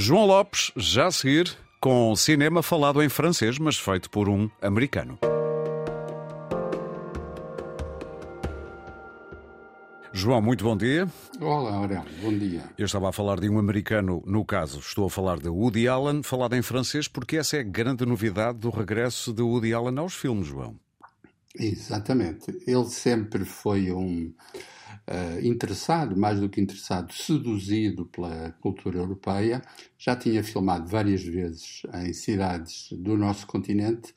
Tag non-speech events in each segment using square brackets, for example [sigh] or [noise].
João Lopes, já a seguir, com cinema falado em francês, mas feito por um americano. João, muito bom dia. Olá, Aurélio, bom dia. Eu estava a falar de um americano, no caso, estou a falar de Woody Allen, falado em francês, porque essa é a grande novidade do regresso de Woody Allen aos filmes, João. Exatamente. Ele sempre foi um uh, interessado, mais do que interessado, seduzido pela cultura europeia. Já tinha filmado várias vezes em cidades do nosso continente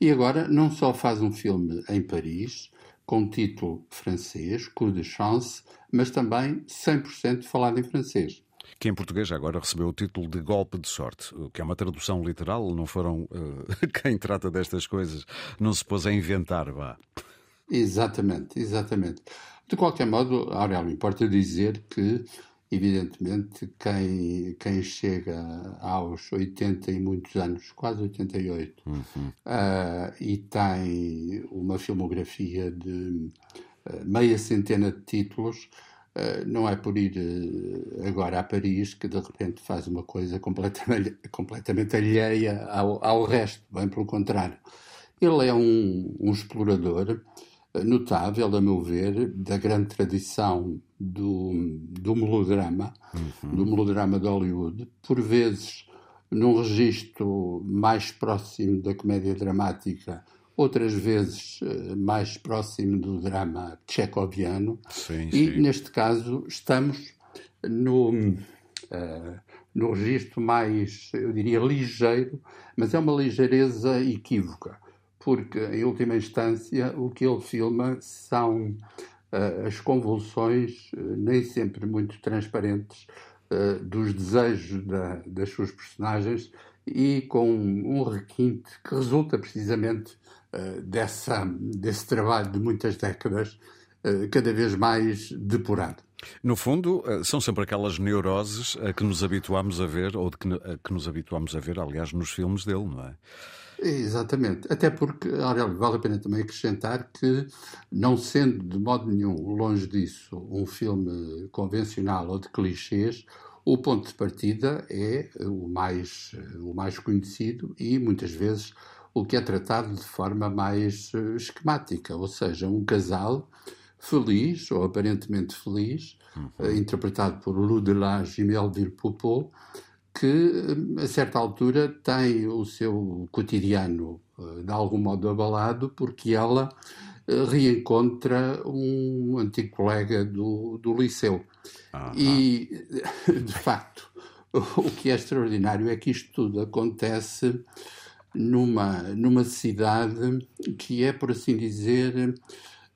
e agora não só faz um filme em Paris, com título francês, Coup de Chance, mas também 100% falado em francês. Que em português agora recebeu o título de Golpe de Sorte, que é uma tradução literal, não foram. Uh, [laughs] quem trata destas coisas não se pôs a inventar, vá. Exatamente, exatamente. De qualquer modo, Aurélio, importa dizer que evidentemente, quem, quem chega aos 80 e muitos anos, quase 88, uhum. uh, e tem uma filmografia de uh, meia centena de títulos, uh, não é por ir agora a Paris que de repente faz uma coisa completamente, [laughs] completamente alheia ao, ao resto, bem pelo contrário. Ele é um, um explorador notável, a meu ver, da grande tradição do, do melodrama, uhum. do melodrama de Hollywood, por vezes num registro mais próximo da comédia dramática, outras vezes eh, mais próximo do drama tchecoviano. Sim, e sim. neste caso estamos no, uh, no registro mais, eu diria, ligeiro, mas é uma ligeireza equívoca porque, em última instância, o que ele filma são uh, as convulsões, uh, nem sempre muito transparentes, uh, dos desejos da, das suas personagens e com um requinte que resulta precisamente dessa, desse trabalho de muitas décadas, cada vez mais depurado. No fundo, são sempre aquelas neuroses a que nos habituamos a ver, ou de que, a que nos habituamos a ver, aliás, nos filmes dele, não é? Exatamente. Até porque, Aurélio, vale a pena também acrescentar que, não sendo de modo nenhum longe disso um filme convencional ou de clichês, o ponto de partida é o mais, o mais conhecido e, muitas vezes, o que é tratado de forma mais eh, esquemática, ou seja, um casal feliz, ou aparentemente feliz, uhum. interpretado por Lou Delage e Melville Poupeau, que a certa altura tem o seu cotidiano eh, de algum modo abalado porque ela eh, reencontra um antigo colega do, do liceu. Uhum. E, [laughs] de facto, o que é extraordinário é que isto tudo acontece numa, numa cidade que é, por assim dizer,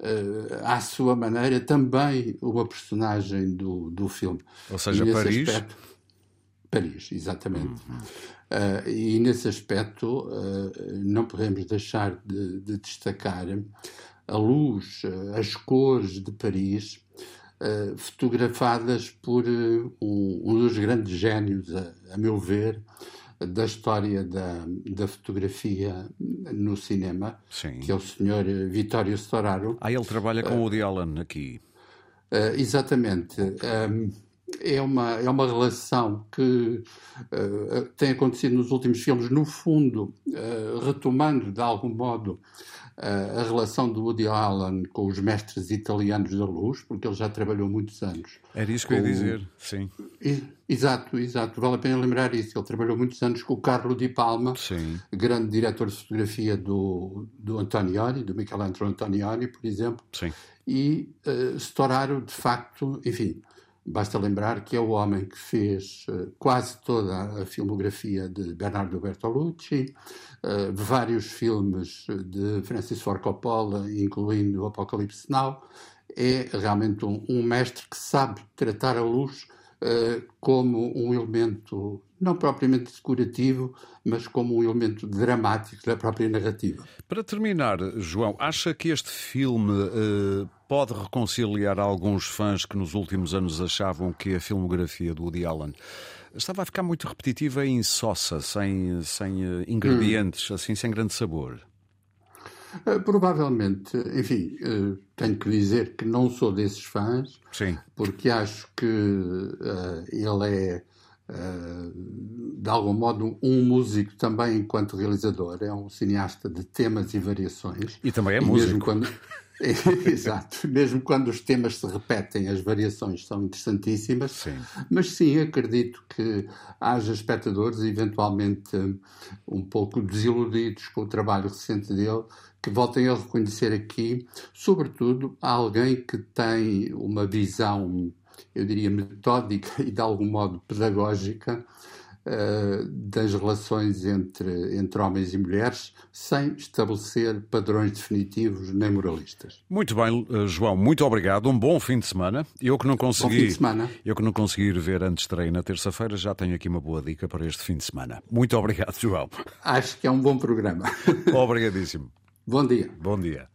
uh, à sua maneira, também uma personagem do, do filme. Ou seja, Paris. Aspecto, Paris, exatamente. Uhum. Uh, e nesse aspecto uh, não podemos deixar de, de destacar a luz, uh, as cores de Paris, fotografadas por um, um, dos grandes génios, a, a, meu ver, da história da, da fotografia no cinema, Sim. que é o senhor Vittorio Storaro. Ah, ele trabalha com o Woody Allen aqui. exatamente. Um, é uma, é uma relação que uh, tem acontecido nos últimos filmes, no fundo, uh, retomando de algum modo uh, a relação do Woody Allen com os mestres italianos da luz, porque ele já trabalhou muitos anos. Era isso que eu ia dizer, sim. Exato, exato. Vale a pena lembrar isso. Ele trabalhou muitos anos com o Carlo Di Palma, sim. grande diretor de fotografia do, do Antonioni, do Michelangelo Antonioni, por exemplo. Sim. E Storaro, de facto, enfim Basta lembrar que é o homem que fez uh, quase toda a filmografia de Bernardo Bertolucci, uh, vários filmes de Francis Ford Coppola, incluindo o Apocalipse Now. É realmente um, um mestre que sabe tratar a luz como um elemento não propriamente decorativo, mas como um elemento dramático da própria narrativa. Para terminar, João, acha que este filme uh, pode reconciliar alguns fãs que nos últimos anos achavam que a filmografia do Woody Allen estava a ficar muito repetitiva e insossa, sem, sem uh, ingredientes, hum. assim, sem grande sabor? Uh, provavelmente, enfim, uh, tenho que dizer que não sou desses fãs, Sim. porque acho que uh, ele é uh, de algum modo, um músico também enquanto realizador. É um cineasta de temas e variações. E também é e músico. Mesmo quando... [laughs] Exato. Mesmo quando os temas se repetem, as variações são interessantíssimas. Sim. Mas sim, acredito que haja espectadores, eventualmente um pouco desiludidos com o trabalho recente dele, que voltem a reconhecer aqui, sobretudo, alguém que tem uma visão, eu diria, metódica [laughs] e de algum modo pedagógica uh, das relações entre, entre homens e mulheres, sem estabelecer padrões definitivos nem moralistas. Muito bem, eh, João, muito obrigado. Um bom fim de semana. Eu que não consegui, bom fim de semana. Eu que não consegui ir ver antes de treino na terça-feira, já tenho aqui uma boa dica para este fim de semana. Muito obrigado, João. Acho que é um bom programa. [laughs] Obrigadíssimo. Bom dia. Bom dia.